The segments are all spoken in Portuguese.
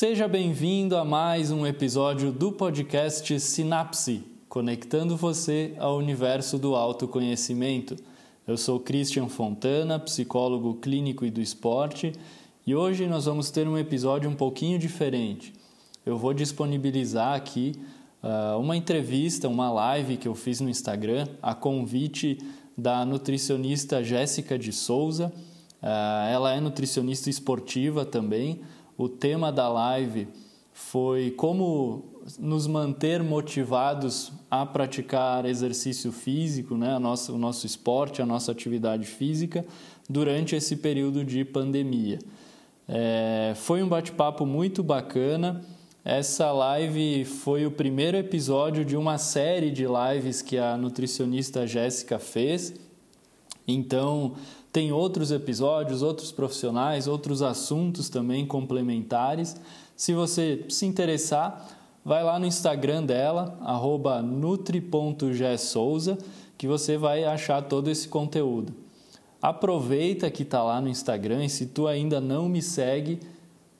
Seja bem-vindo a mais um episódio do podcast Sinapse, conectando você ao universo do autoconhecimento. Eu sou Christian Fontana, psicólogo clínico e do esporte, e hoje nós vamos ter um episódio um pouquinho diferente. Eu vou disponibilizar aqui uh, uma entrevista, uma live que eu fiz no Instagram, a convite da nutricionista Jéssica de Souza. Uh, ela é nutricionista esportiva também o tema da live foi como nos manter motivados a praticar exercício físico, né? o nosso esporte, a nossa atividade física durante esse período de pandemia. É, foi um bate-papo muito bacana. Essa live foi o primeiro episódio de uma série de lives que a nutricionista Jéssica fez. Então, tem outros episódios, outros profissionais, outros assuntos também complementares. Se você se interessar, vai lá no Instagram dela, nutri.gsouza, que você vai achar todo esse conteúdo. Aproveita que está lá no Instagram e se tu ainda não me segue,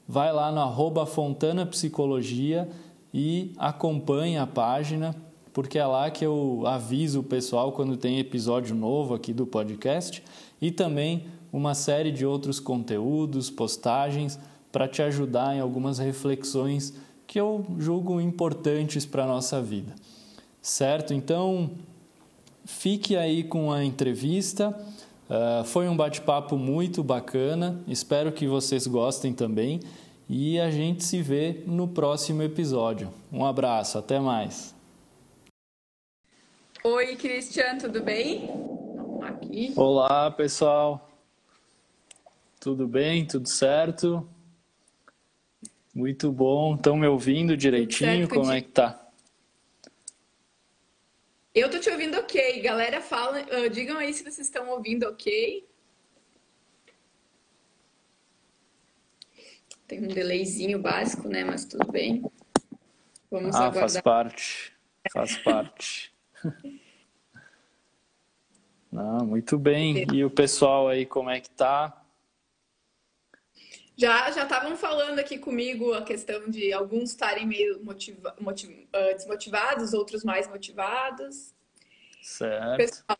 vai lá no arroba Fontana Psicologia e acompanha a página, porque é lá que eu aviso o pessoal quando tem episódio novo aqui do podcast e também uma série de outros conteúdos, postagens para te ajudar em algumas reflexões que eu julgo importantes para a nossa vida. Certo? Então, fique aí com a entrevista. Uh, foi um bate-papo muito bacana. Espero que vocês gostem também. E a gente se vê no próximo episódio. Um abraço, até mais. Oi, Cristian, tudo bem? Aqui. Olá, pessoal. Tudo bem? Tudo certo? Muito bom. Estão me ouvindo direitinho? Como é que tá? Eu tô te ouvindo ok. Galera, fala, uh, digam aí se vocês estão ouvindo ok. Tem um delayzinho básico, né? Mas tudo bem. Vamos ah, aguardar. faz parte. Faz parte. Não, muito bem. E o pessoal aí, como é que tá? Já já estavam falando aqui comigo a questão de alguns estarem meio motiva, motiv, uh, desmotivados, outros mais motivados. Certo. Pessoal,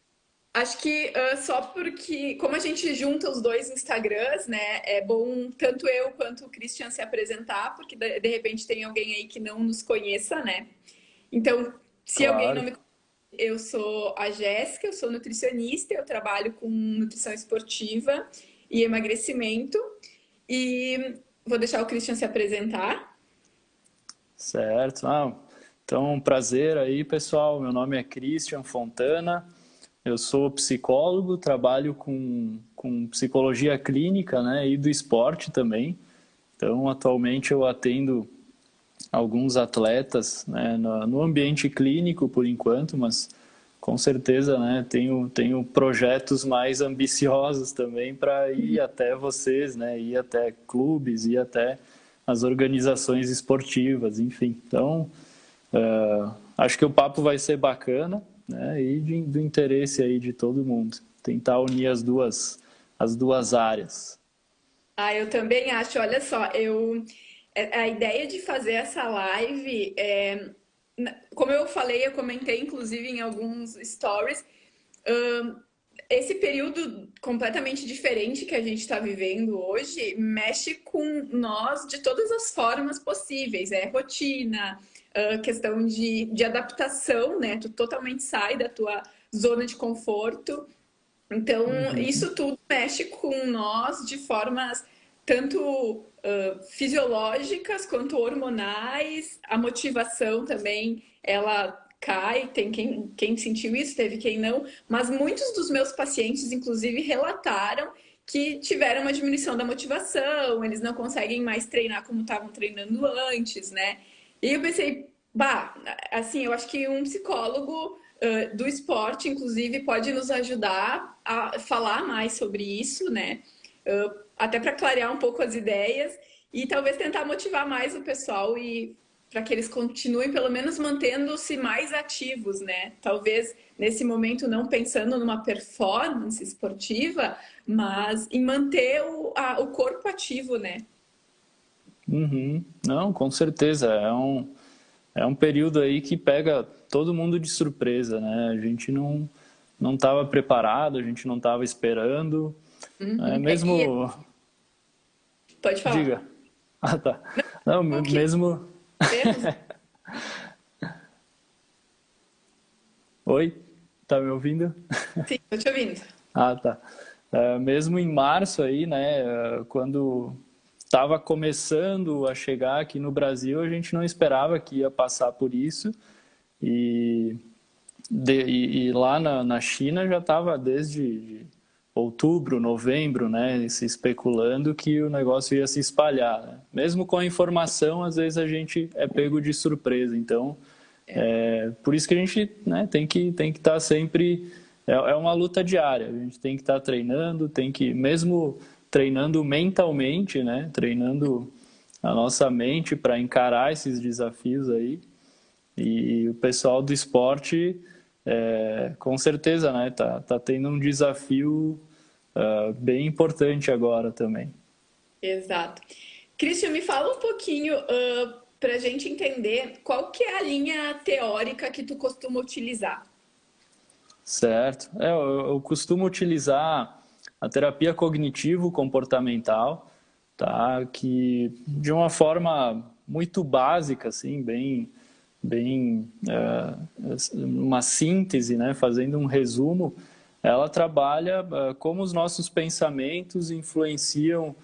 acho que uh, só porque, como a gente junta os dois Instagrams, né, é bom tanto eu quanto o Christian se apresentar, porque de, de repente tem alguém aí que não nos conheça, né? Então, se claro. alguém não me eu sou a Jéssica, eu sou nutricionista, eu trabalho com nutrição esportiva e emagrecimento. E vou deixar o Christian se apresentar. Certo. Ah, então, prazer aí, pessoal. Meu nome é Christian Fontana. Eu sou psicólogo, trabalho com, com psicologia clínica né, e do esporte também. Então, atualmente eu atendo alguns atletas né, no, no, ambiente clínico por enquanto, mas com certeza né, tenho, tenho projetos mais ambiciosos também para ir até vocês, né, ir até clubes, ir até as organizações esportivas, enfim. Então, uh, acho que o papo vai ser bacana né, e de, do interesse aí de todo mundo. Tentar unir as duas, as duas áreas. Ah, eu também acho. Olha só, eu a ideia de fazer essa live, é, como eu falei, eu comentei inclusive em alguns stories, um, esse período completamente diferente que a gente está vivendo hoje mexe com nós de todas as formas possíveis. É rotina, uh, questão de, de adaptação, né? Tu totalmente sai da tua zona de conforto. Então, uhum. isso tudo mexe com nós de formas tanto fisiológicas quanto hormonais. A motivação também, ela cai, tem quem, quem sentiu isso, teve quem não, mas muitos dos meus pacientes, inclusive, relataram que tiveram uma diminuição da motivação, eles não conseguem mais treinar como estavam treinando antes, né? E eu pensei, bah, assim, eu acho que um psicólogo uh, do esporte, inclusive, pode nos ajudar a falar mais sobre isso, né? Uh, até para clarear um pouco as ideias e talvez tentar motivar mais o pessoal e para que eles continuem pelo menos mantendo-se mais ativos, né? Talvez nesse momento não pensando numa performance esportiva, mas em manter o, a, o corpo ativo, né? Uhum. Não, com certeza. É um, é um período aí que pega todo mundo de surpresa, né? A gente não não estava preparado, a gente não estava esperando. Uhum. É mesmo. Pode falar. Diga. Ah, tá. Não, não mesmo. Oi, tá me ouvindo? Sim, tô te ouvindo. ah, tá. Uh, mesmo em março aí, né, uh, quando estava começando a chegar aqui no Brasil, a gente não esperava que ia passar por isso e, de, e, e lá na, na, China já estava desde outubro, novembro, né, se especulando que o negócio ia se espalhar. Né? Mesmo com a informação, às vezes a gente é pego de surpresa. Então, é, por isso que a gente né, tem que tem que estar tá sempre é, é uma luta diária. A gente tem que estar tá treinando, tem que mesmo treinando mentalmente, né? Treinando a nossa mente para encarar esses desafios aí. E o pessoal do esporte, é, com certeza, né? Tá, tá tendo um desafio uh, bem importante agora também. Exato. Cristian, me fala um pouquinho uh, para a gente entender qual que é a linha teórica que tu costuma utilizar. Certo. É, eu, eu costumo utilizar a terapia cognitivo-comportamental, tá? Que de uma forma muito básica, assim, bem, bem é, uma síntese, né? Fazendo um resumo, ela trabalha é, como os nossos pensamentos influenciam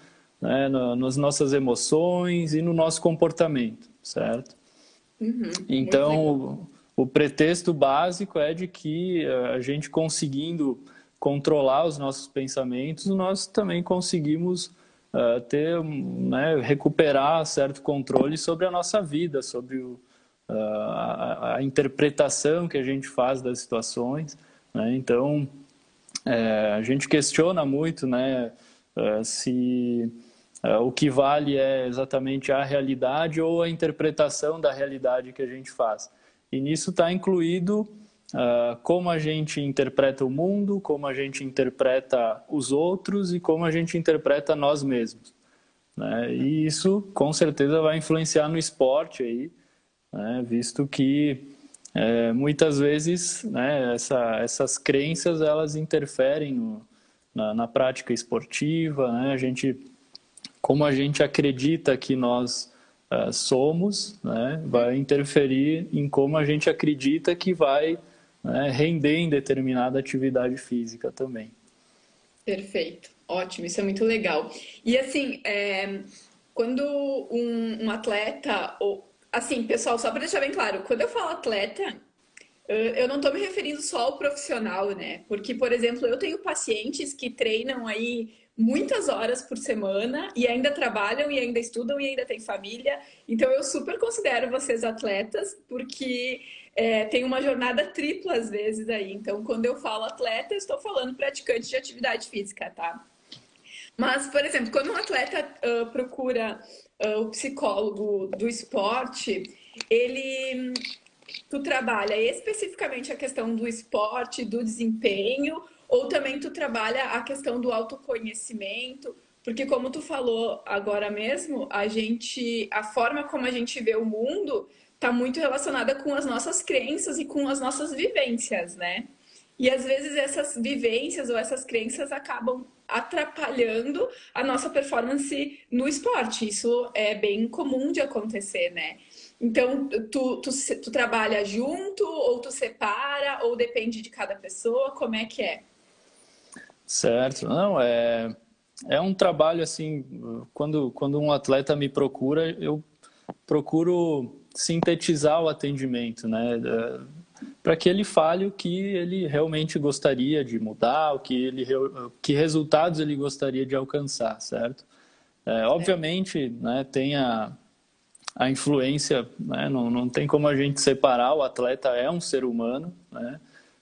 né, nas nossas emoções e no nosso comportamento, certo? Uhum, então, o pretexto básico é de que eh, a gente conseguindo controlar os nossos pensamentos, nós também conseguimos uh, ter, né, recuperar certo controle sobre a nossa vida, sobre o, uh, a, a, interpretação que a gente faz das situações. Né? Então, é, a gente questiona muito né, uh, se o que vale é exatamente a realidade ou a interpretação da realidade que a gente faz. E nisso está incluído uh, como a gente interpreta o mundo, como a gente interpreta os outros e como a gente interpreta nós mesmos. Né? E isso com certeza vai influenciar no esporte aí, né? visto que é, muitas vezes né, essa, essas crenças elas interferem no, na, na, prática esportiva, né? a gente, como a gente acredita que nós uh, somos, né, vai interferir em como a gente acredita que vai né, render em determinada atividade física também. Perfeito, ótimo, isso é muito legal. E assim, é, quando um, um atleta, ou assim, pessoal, só para deixar bem claro, quando eu falo atleta, eu não estou me referindo só ao profissional, né? Porque, por exemplo, eu tenho pacientes que treinam aí muitas horas por semana e ainda trabalham e ainda estudam e ainda têm família. Então eu super considero vocês atletas porque é, tem uma jornada tripla às vezes aí. Então quando eu falo atleta, eu estou falando praticante de atividade física, tá? Mas, por exemplo, quando um atleta uh, procura o psicólogo do esporte, ele tu trabalha especificamente a questão do esporte, do desempenho, ou também tu trabalha a questão do autoconhecimento, porque como tu falou agora mesmo, a gente, a forma como a gente vê o mundo está muito relacionada com as nossas crenças e com as nossas vivências, né? E às vezes essas vivências ou essas crenças acabam atrapalhando a nossa performance no esporte. Isso é bem comum de acontecer, né? Então, tu, tu, tu trabalha junto ou tu separa ou depende de cada pessoa? Como é que é? Certo, não, é, é um trabalho assim, quando, quando um atleta me procura, eu procuro sintetizar o atendimento, né, para que ele fale o que ele realmente gostaria de mudar, o que, ele, que resultados ele gostaria de alcançar, certo? É, obviamente, né, tem a, a influência, né, não, não tem como a gente separar, o atleta é um ser humano, né,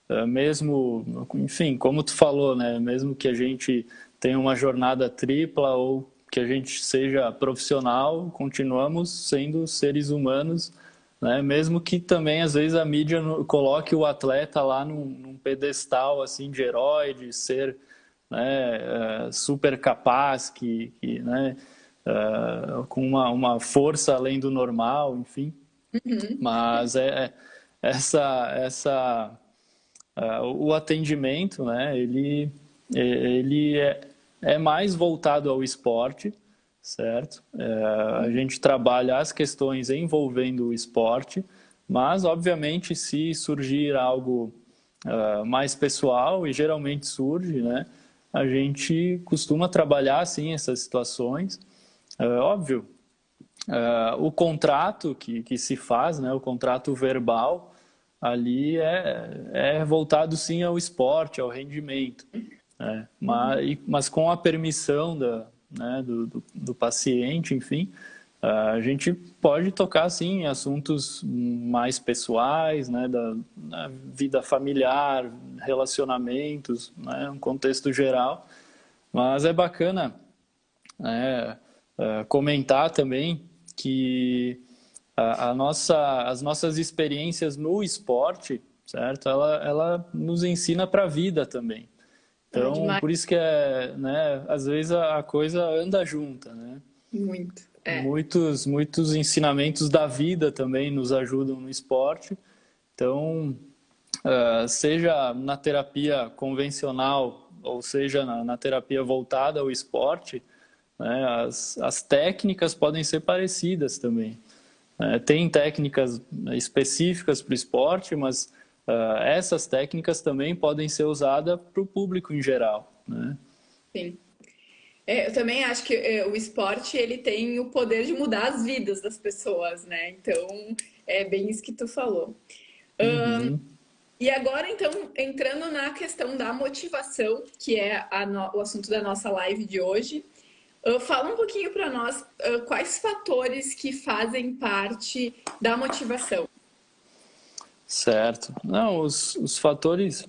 é, mesmo, enfim, como tu falou, né, mesmo que a gente tenha uma jornada tripla ou que a gente seja profissional, continuamos sendo seres humanos, né, mesmo que também às vezes a mídia coloque o atleta lá num, num pedestal assim de herói, de ser né, é, super capaz, que, que né, uh, com uma, uma força além do normal, enfim. Uhum. Mas é, é essa, essa, uh, o atendimento, né? Ele, ele é, é mais voltado ao esporte, certo? É, a gente trabalha as questões envolvendo o esporte, mas obviamente se surgir algo uh, mais pessoal e geralmente surge, né? A gente costuma trabalhar assim essas situações. Uh, óbvio, uh, o contrato que, que se faz, né? O contrato verbal ali é, é voltado sim ao esporte, ao rendimento, né? mas, mas com a permissão da, né, do, do, do paciente, enfim, a gente pode tocar sim em assuntos mais pessoais, né, da, da vida familiar, relacionamentos, né, um contexto geral. Mas é bacana né, é, comentar também que a, a, nossa, as nossas experiências no esporte, certo? Ela, ela nos ensina para a vida também. Então, é por isso que é, né, às vezes a, coisa anda junta, né? Muito. É. Muitos, muitos ensinamentos da vida também nos ajudam no esporte. Então, uh, seja na terapia convencional ou seja na, na terapia voltada ao esporte, né, as, as técnicas podem ser parecidas também. Uh, tem técnicas específicas para o esporte, mas uh, essas técnicas também podem ser usadas para o público em geral. Né? Sim. É, eu também acho que é, o esporte ele tem o poder de mudar as vidas das pessoas, né? Então é bem isso que tu falou. Uhum. Um, e agora, então, entrando na questão da motivação, que é no... o assunto da nossa live de hoje, uh, fala um pouquinho para nós uh, quais fatores que fazem parte da motivação. Certo. Não, os, os fatores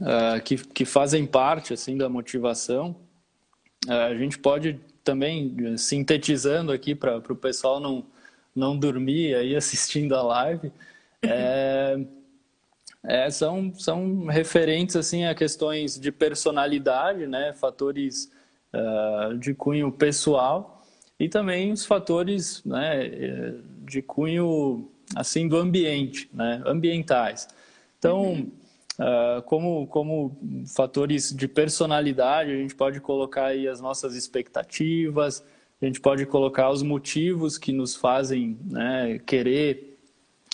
uh, que, que fazem parte assim da motivação. Uh, a gente pode também, sintetizando aqui para o pessoal não, não dormir aí assistindo a live, é, é, são, são referentes assim a questões de personalidade, né, fatores uh, de cunho pessoal e também os fatores né, de cunho assim do ambiente, né, ambientais. Então, uhum. Uh, como, como fatores de personalidade, a gente pode colocar aí as nossas expectativas, a gente pode colocar os motivos que nos fazem né, querer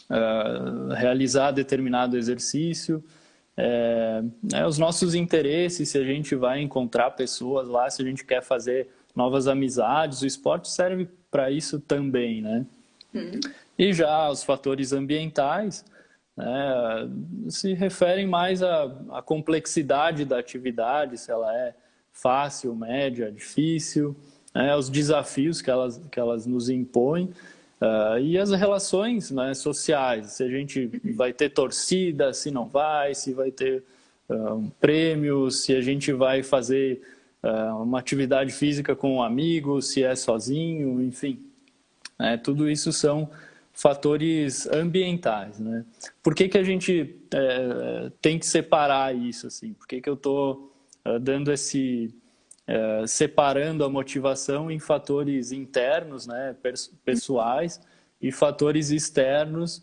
uh, realizar determinado exercício, é, né, os nossos interesses, se a gente vai encontrar pessoas lá, se a gente quer fazer novas amizades, o esporte serve para isso também, né? Uhum. E já os fatores ambientais, né, se referem mais à, à, complexidade da atividade, se ela é fácil, média, difícil, né, os desafios que elas, que elas nos impõem uh, e as relações né, sociais, se a gente vai ter torcida, se não vai, se vai ter uh, um prêmio, se a gente vai fazer uh, uma atividade física com um amigo, se é sozinho, enfim. Né, tudo isso são fatores ambientais, né? Por que, que a gente é, tem que separar isso, assim? Por que, que eu estou é, dando esse... É, separando a motivação em fatores internos, né, pessoais, e fatores externos,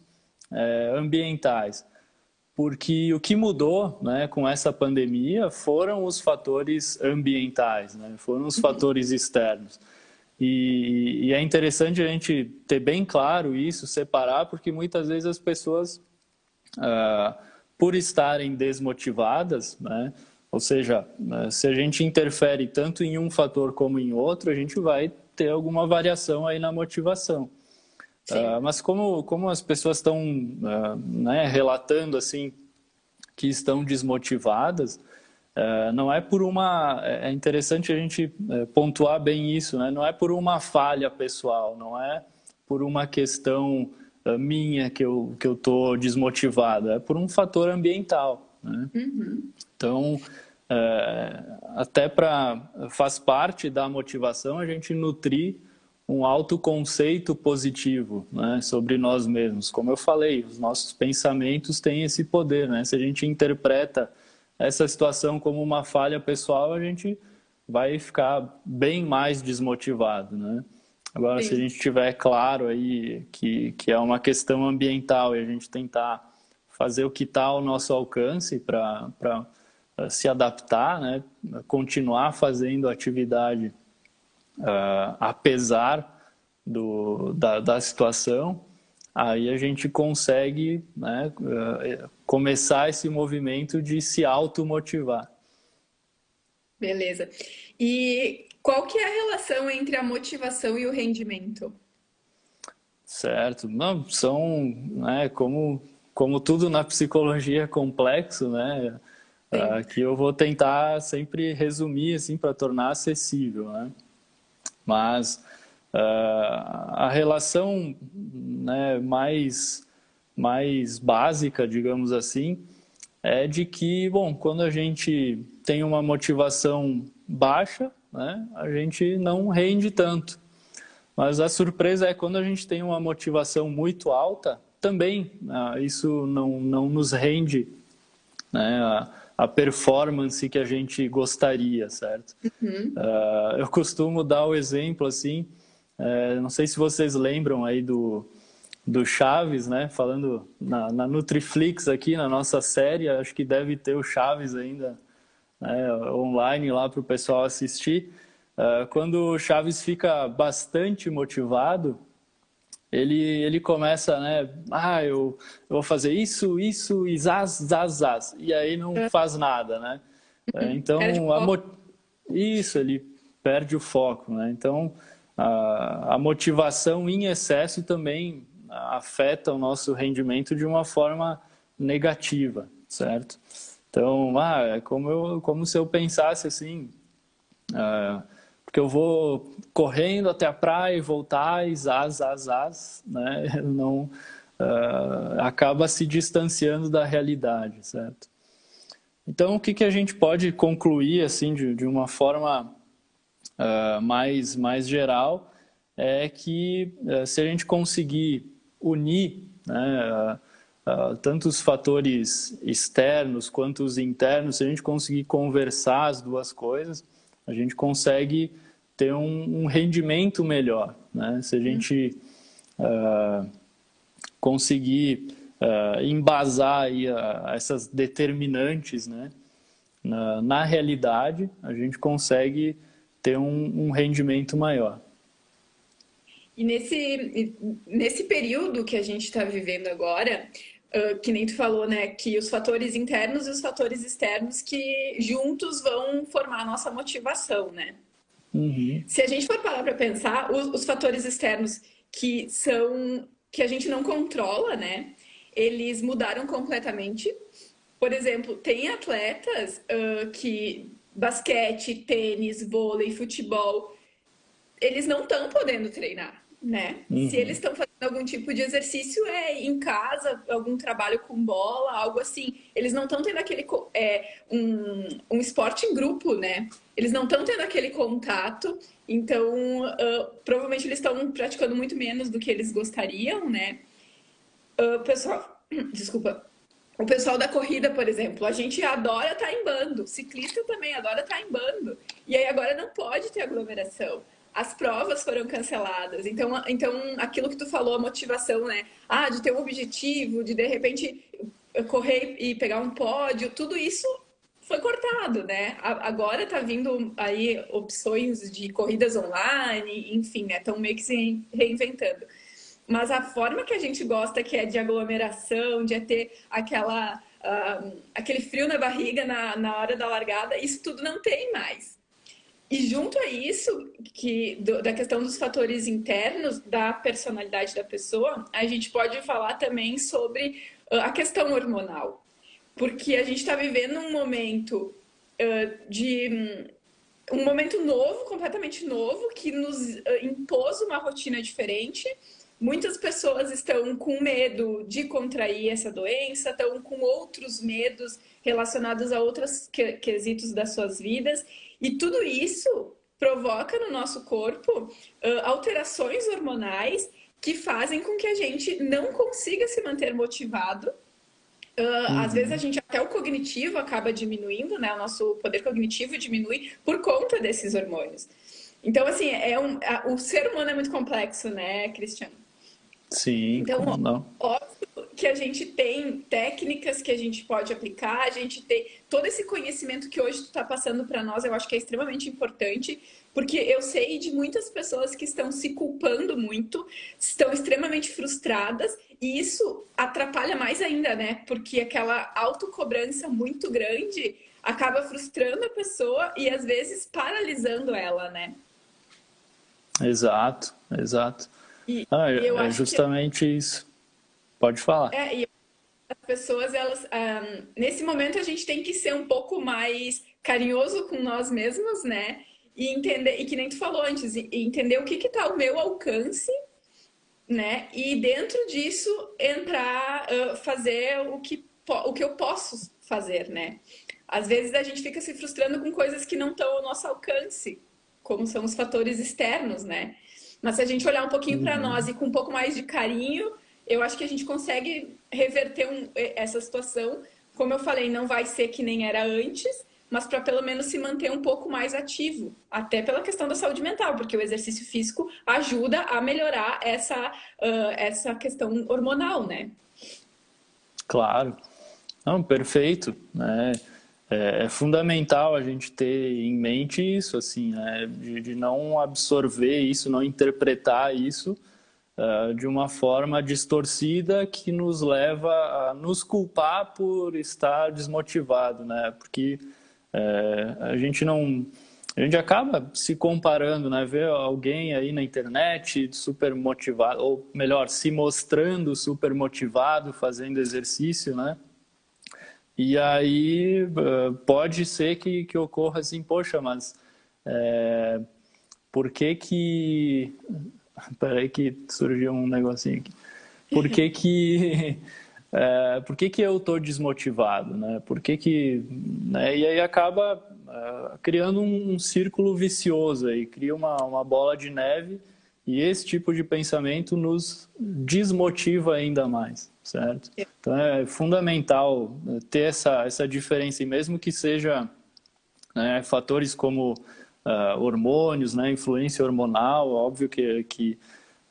é, ambientais. Porque o que mudou né, com essa pandemia foram os fatores ambientais, né, foram os fatores externos. E, e, é interessante a gente ter bem claro isso, separar, porque muitas vezes as pessoas, uh, por estarem desmotivadas, né, ou seja, uh, se a gente interfere tanto em um fator como em outro, a gente vai ter alguma variação aí na motivação. Uh, mas como, como as pessoas estão né, relatando assim que estão desmotivadas, não é por uma. É, é interessante a gente é, pontuar bem isso, né? não é por uma falha pessoal, não é por uma questão minha que eu que eu tô desmotivado, é por um fator ambiental. Né? Uhum. Então, é, até para faz parte da motivação a gente nutrir um autoconceito positivo né, sobre nós mesmos. Como eu falei, os nossos pensamentos têm esse poder. Né? Se a gente interpreta essa situação como uma falha pessoal, a gente vai ficar bem mais desmotivado, né? Agora, Sim. se a gente tiver claro aí que, que é uma questão ambiental e a gente tentar fazer o que está ao nosso alcance para se adaptar, né? continuar fazendo atividade uh, apesar do, da, da situação, aí a gente consegue né, uh, começar esse movimento de se automotivar. Beleza. E qual que é a relação entre a motivação e o rendimento? Certo. Não, são, né, como, como tudo na psicologia é complexo, né? Aqui eu vou tentar sempre resumir assim para tornar acessível, né? Mas a relação né, mais mais básica, digamos assim, é de que, bom, quando a gente tem uma motivação baixa, né, a gente não rende tanto. Mas a surpresa é quando a gente tem uma motivação muito alta, também ah, isso não, não nos rende né, a, a, performance que a gente gostaria, certo? Uhum. Uh, eu costumo dar o exemplo assim, uh, não sei se vocês lembram aí do, do Chaves, né? Falando na, na Nutriflix aqui, na nossa série, acho que deve ter o Chaves ainda né, online lá para o pessoal assistir. Uh, quando o Chaves fica bastante motivado, ele, ele começa, né? Ah, eu, eu vou fazer isso, isso e zaz, zaz, zaz. E aí não é. faz nada, né? Uh, então, a isso, ele perde o foco, né? Então, a, motivação em excesso também afeta o nosso rendimento de uma forma negativa, certo? Então, ah, é como, eu, como se eu pensasse assim, uh, porque eu vou correndo até a praia e voltar e zaz, zaz, zaz, né? Não, uh, acaba se distanciando da realidade, certo? Então, o que, que a gente pode concluir assim de, de uma forma uh, mais, mais geral é que uh, se a gente conseguir unir né, uh, tanto os fatores externos quanto os internos, se a gente conseguir conversar as duas coisas, a gente consegue ter um, um rendimento melhor. Né? Se a gente uh, conseguir embasar aí, essas determinantes né, na, na, realidade, a gente consegue ter um, um rendimento maior. E nesse, nesse período que a gente está vivendo agora, uh, que nem tu falou, né, que os fatores internos e os fatores externos que juntos vão formar a nossa motivação, né? Uhum. Se a gente for parar para pensar, os, os, fatores externos que são que a gente não controla, né? Eles mudaram completamente. Por exemplo, tem atletas uh, que basquete, tênis, vôlei, futebol, eles não estão podendo treinar né? Uhum. Se eles estão fazendo algum tipo de exercício é em casa, algum trabalho com bola, algo assim. Eles não estão tendo aquele é, um, um esporte em grupo, né? Eles não estão tendo aquele contato, então uh, provavelmente eles estão praticando muito menos do que eles gostariam, né? Uh, pessoal, desculpa. O pessoal da corrida, por exemplo, a gente adora estar tá em bando. Ciclista também adora estar tá em bando. E aí agora não pode ter aglomeração as provas foram canceladas. Então, então aquilo que tu falou, a motivação, né? Ah, de ter um objetivo, de de repente correr e pegar um pódio, tudo isso foi cortado, né? Agora tá vindo aí opções de corridas online, enfim, né? Estão meio que se reinventando. Mas a forma que a gente gosta, que é de aglomeração, de ter aquela, uh, aquele frio na barriga na, na hora da largada, isso tudo não tem mais. E junto a isso, que do, da questão dos fatores internos da personalidade da pessoa, a gente pode falar também sobre uh, a questão hormonal. Porque a gente está vivendo um momento uh, de. Um, momento novo, completamente novo, que nos impôs uma rotina diferente. Muitas pessoas estão com medo de contrair essa doença, estão com outros medos relacionados a outros quesitos das suas vidas. E tudo isso provoca no nosso corpo alterações hormonais que fazem com que a gente não consiga se manter motivado Uh, uhum. Às vezes a gente até o cognitivo acaba diminuindo, né? O nosso poder cognitivo diminui por conta desses hormônios. Então, assim, é um, a, o ser humano é muito complexo, né, Cristiano? Sim, então, não. óbvio que a gente tem técnicas que a gente pode aplicar, a gente tem todo esse conhecimento que hoje tu está passando para nós, eu acho que é extremamente importante, porque eu sei de muitas pessoas que estão se culpando muito, estão extremamente frustradas, e isso atrapalha mais ainda, né? Porque aquela autocobrança muito grande acaba frustrando a pessoa e às vezes paralisando ela, né? Exato, exato. E, ah, é justamente que... isso. Pode falar. É, e as pessoas, elas, um, nesse momento a gente tem que ser um pouco mais carinhoso com nós mesmos, né? E entender, e que nem tu falou antes, entender o que que tá ao meu alcance, né? E dentro disso entrar, uh, fazer o que, o que eu posso fazer, né? Às vezes a gente fica se frustrando com coisas que não estão ao nosso alcance, como são os fatores externos, né? Mas se a gente olhar um pouquinho para uhum. nós e com um pouco mais de carinho, eu acho que a gente consegue reverter um, essa situação. Como eu falei, não vai ser que nem era antes, mas para pelo menos se manter um pouco mais ativo, até pela questão da saúde mental, porque o exercício físico ajuda a melhorar essa, uh, essa questão hormonal, né? Claro. Não, perfeito. Né? É, é, fundamental a gente ter em mente isso, assim, né? de, de não absorver isso, não interpretar isso uh, de uma forma distorcida que nos leva a nos culpar por estar desmotivado, né? Porque é, a gente não a gente acaba se comparando, né? Ver alguém aí na internet super motivado, ou melhor, se mostrando super motivado, fazendo exercício, né? E aí eh, pode ser que, que ocorra assim, poxa, mas é, por que que... Peraí que surgiu um negocinho aqui. Por que que... É, por que, que eu estou desmotivado, né? Por que que... Né? E aí acaba criando um, um, círculo vicioso aí, cria uma, uma bola de neve e esse tipo de pensamento nos desmotiva ainda mais certo? Então é fundamental né, ter essa, essa diferença, e mesmo que seja né, fatores como uh, hormônios, né, influência hormonal, óbvio que, que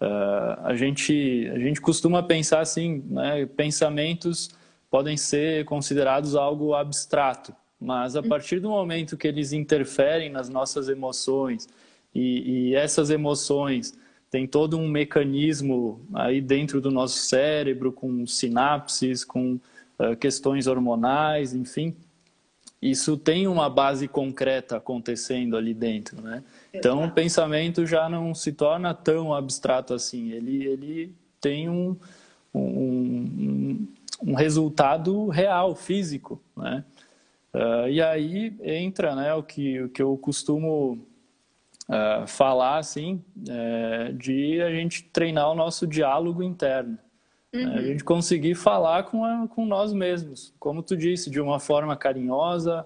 uh, a, gente, a gente costuma pensar assim, né, pensamentos podem ser considerados algo abstrato, mas a uhum. partir do momento que eles interferem nas nossas emoções e, e essas emoções tem todo um mecanismo aí dentro do nosso cérebro, com sinapses, com uh, questões hormonais, enfim. Isso tem uma base concreta acontecendo ali dentro, né? Então, o pensamento já não se torna tão abstrato assim. Ele, ele tem um, um, um resultado real, físico, né? Uh, e aí entra né, o, que, o que eu costumo uh, falar assim é, de a gente treinar o nosso diálogo interno. Né? Uhum. A gente conseguir falar com, a, com nós mesmos, como tu disse, de uma forma carinhosa,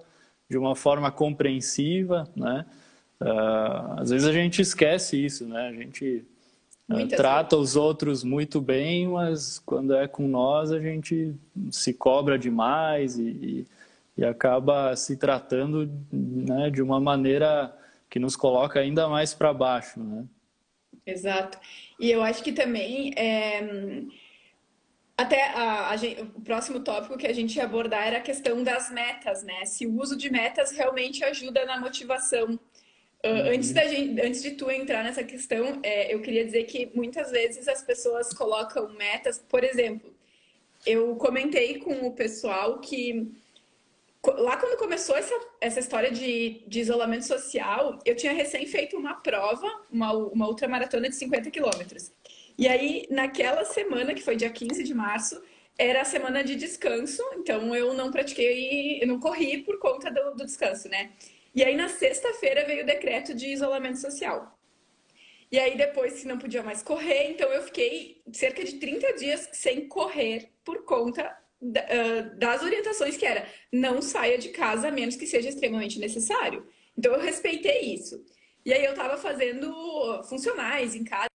de uma forma compreensiva, né? Uh, às vezes a gente esquece isso, né? A gente uh, trata vezes. os outros muito bem, mas quando é com nós a gente se cobra demais e, e, e acaba se tratando né, de uma maneira que nos coloca ainda mais para baixo, né? Exato. E eu acho que também é... até a, a gente, o próximo tópico que a gente ia abordar era a questão das metas, né? Se o uso de metas realmente ajuda na motivação. Uh, antes, da gente, antes de tu entrar nessa questão, é, eu queria dizer que muitas vezes as pessoas colocam metas, por exemplo, eu comentei com o pessoal que lá quando começou essa, essa história de, de isolamento social, eu tinha recém feito uma prova, uma, uma ultramaratona de 50 quilômetros. E aí, naquela semana, que foi dia 15 de março, era a semana de descanso, então eu não pratiquei, eu não corri por conta do, do descanso, né? E aí, na sexta-feira, veio o decreto de isolamento social. E aí, depois, não podia mais correr, então eu fiquei cerca de 30 dias sem correr por conta das orientações que era não saia de casa a menos que seja extremamente necessário. Então eu respeitei isso. E aí eu estava fazendo funcionais em casa.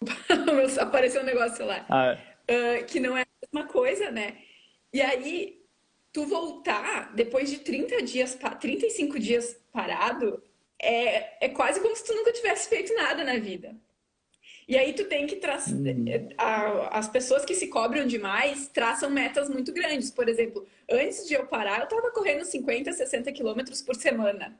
apareceu um negócio lá. Ah, é. uh, que não é a mesma coisa, né? E aí, tu voltar depois de 30 dias, 35 dias parado, é, é quase como se tu nunca tivesse feito nada na vida. E aí tu tem que traçar. Uhum. As pessoas que se cobram demais traçam metas muito grandes. Por exemplo, antes de eu parar, eu estava correndo 50, 60 quilômetros por semana.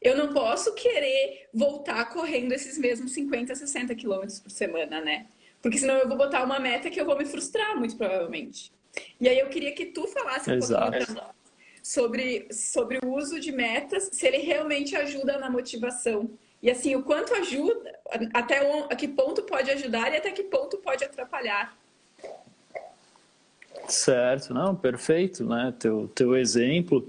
Eu não posso querer voltar correndo esses mesmos 50, 60 quilômetros por semana, né? Porque senão eu vou botar uma meta que eu vou me frustrar, muito provavelmente. E aí eu queria que tu falasse um Exato. pouquinho sobre, sobre o uso de metas, se ele realmente ajuda na motivação. E assim, o quanto ajuda, até um, a que ponto pode ajudar e até que ponto pode atrapalhar. Certo, não, perfeito, né? Teu, teu exemplo.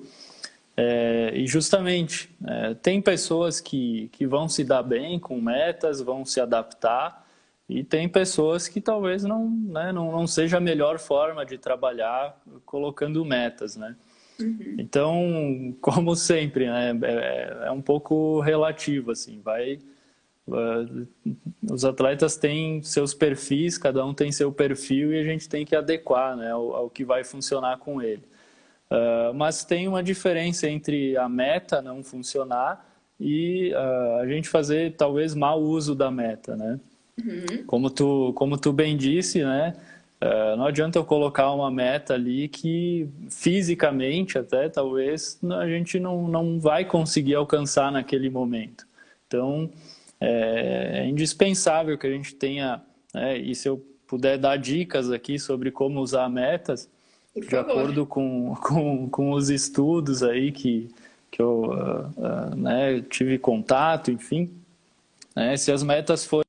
É, e justamente, é, tem pessoas que, que vão se dar bem com metas, vão se adaptar, e tem pessoas que talvez não, né, não, não seja a melhor forma de trabalhar colocando metas, né? Uhum. Então, como sempre, né, é, é, um pouco relativo, assim, vai... Uh, os atletas têm seus perfis, cada um tem seu perfil e a gente tem que adequar né, ao, ao que vai funcionar com ele. Uh, mas tem uma diferença entre a meta não funcionar e uh, a gente fazer talvez mau uso da meta, né? Uhum. Como, tu, como tu bem disse, né? Uh, não adianta eu colocar uma meta ali que fisicamente até talvez a gente não, não vai conseguir alcançar naquele momento. Então é, é indispensável que a gente tenha, né, e se eu puder dar dicas aqui sobre como usar metas, de acordo com, com, com os estudos aí que, que eu uh, uh, né, tive contato, enfim, né, se as metas forem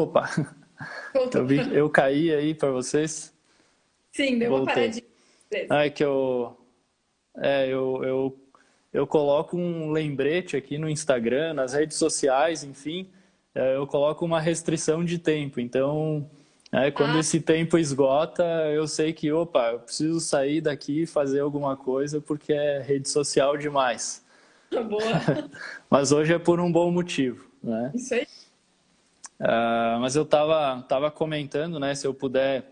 Opa! Eu, vi, eu caí aí para vocês? Sim, deu Voltei. uma paradinha. Ah, é que eu, é, eu, eu, eu coloco um lembrete aqui no Instagram, nas redes sociais, enfim, é, eu coloco uma restrição de tempo. Então, é, quando ah. esse tempo esgota, eu sei que, opa, eu preciso sair daqui e fazer alguma coisa porque é rede social demais. Boa. Mas hoje é por um bom motivo, né? Isso aí. Uh, mas eu estava tava comentando, né, se eu puder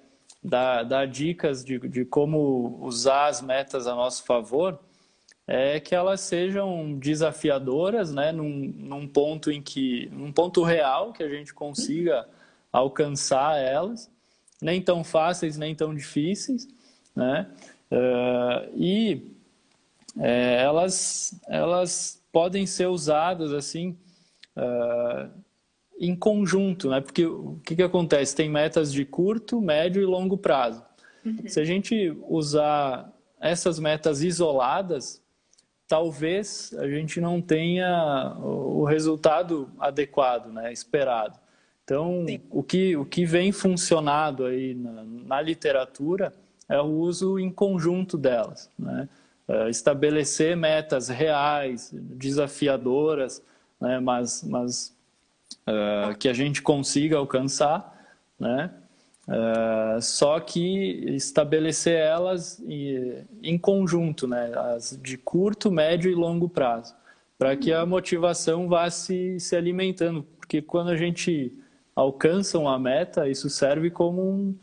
dar, dar dicas de, de como usar as metas a nosso favor, é que elas sejam desafiadoras, né, num, num ponto em que, num ponto real que a gente consiga alcançar elas, nem tão fáceis nem tão difíceis, né, uh, e é, elas elas podem ser usadas assim uh, em conjunto, né? Porque o que, que acontece? Tem metas de curto, médio e longo prazo. Uhum. Se a gente usar essas metas isoladas, talvez a gente não tenha o resultado adequado, né? Esperado. Então, o que, o que vem funcionado aí na, na, literatura é o uso em conjunto delas, né? É estabelecer metas reais, desafiadoras, né? mas, mas uh, que a gente consiga alcançar, né? Uh, só que estabelecer elas em, em conjunto, né? As de curto, médio e longo prazo, para que a motivação vá se, se alimentando, porque quando a gente alcança uma meta, isso serve como um,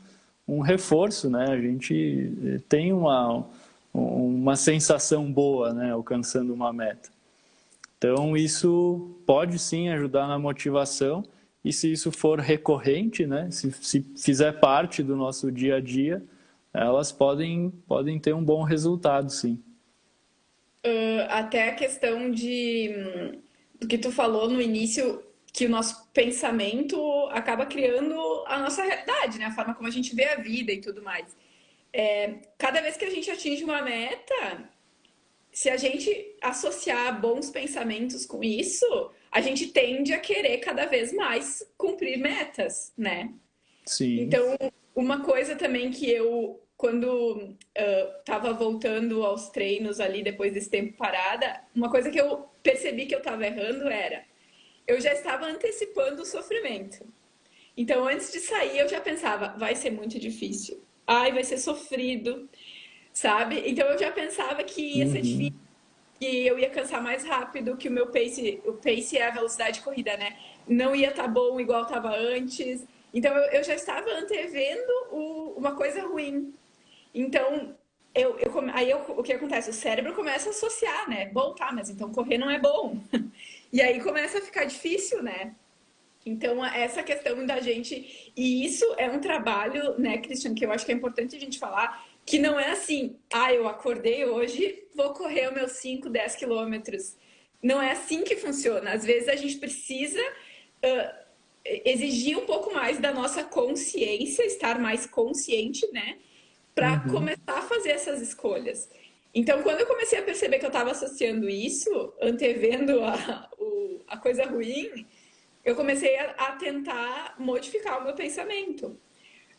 um reforço, né? A gente tem uma, uma sensação boa, né? Alcançando uma meta. Então, isso pode sim ajudar na motivação, e se isso for recorrente, né, se, se fizer parte do nosso dia a dia, elas podem, podem ter um bom resultado, sim. Uh, até a questão de do que tu falou no início, que o nosso pensamento acaba criando a nossa realidade, né? A forma como a gente vê a vida e tudo mais. É, cada vez que a gente atinge uma meta, se a gente associar bons pensamentos com isso, a gente tende a querer cada vez mais cumprir metas, né? Sim. Então, uma coisa também que eu, quando estava uh, voltando aos treinos ali depois desse tempo parada, uma coisa que eu percebi que eu estava errando era eu já estava antecipando o sofrimento. Então, antes de sair, eu já pensava, vai ser muito difícil. Ai, vai ser sofrido sabe? Então eu já pensava que ia ser uhum. difícil. que eu ia cansar mais rápido, que o meu pace, o pace é a velocidade de corrida, né? Não ia estar tá bom igual estava antes. Então eu, eu, já estava antevendo o, uma coisa ruim. Então, eu, eu, aí eu, o que acontece? O cérebro começa a associar, né? Bom, tá, mas então correr não é bom. E aí começa a ficar difícil, né? Então, essa questão da gente. E isso é um trabalho, né, Christian, que eu acho que é importante a gente falar, que não é assim, ah, eu acordei hoje, vou correr os meus 5, 10 quilômetros. Não é assim que funciona. Às vezes a gente precisa uh, exigir um pouco mais da nossa consciência, estar mais consciente, né? Para uhum. começar a fazer essas escolhas. Então, quando eu comecei a perceber que eu estava associando isso, antevendo a, o, a coisa ruim, eu comecei a, a tentar modificar o meu pensamento.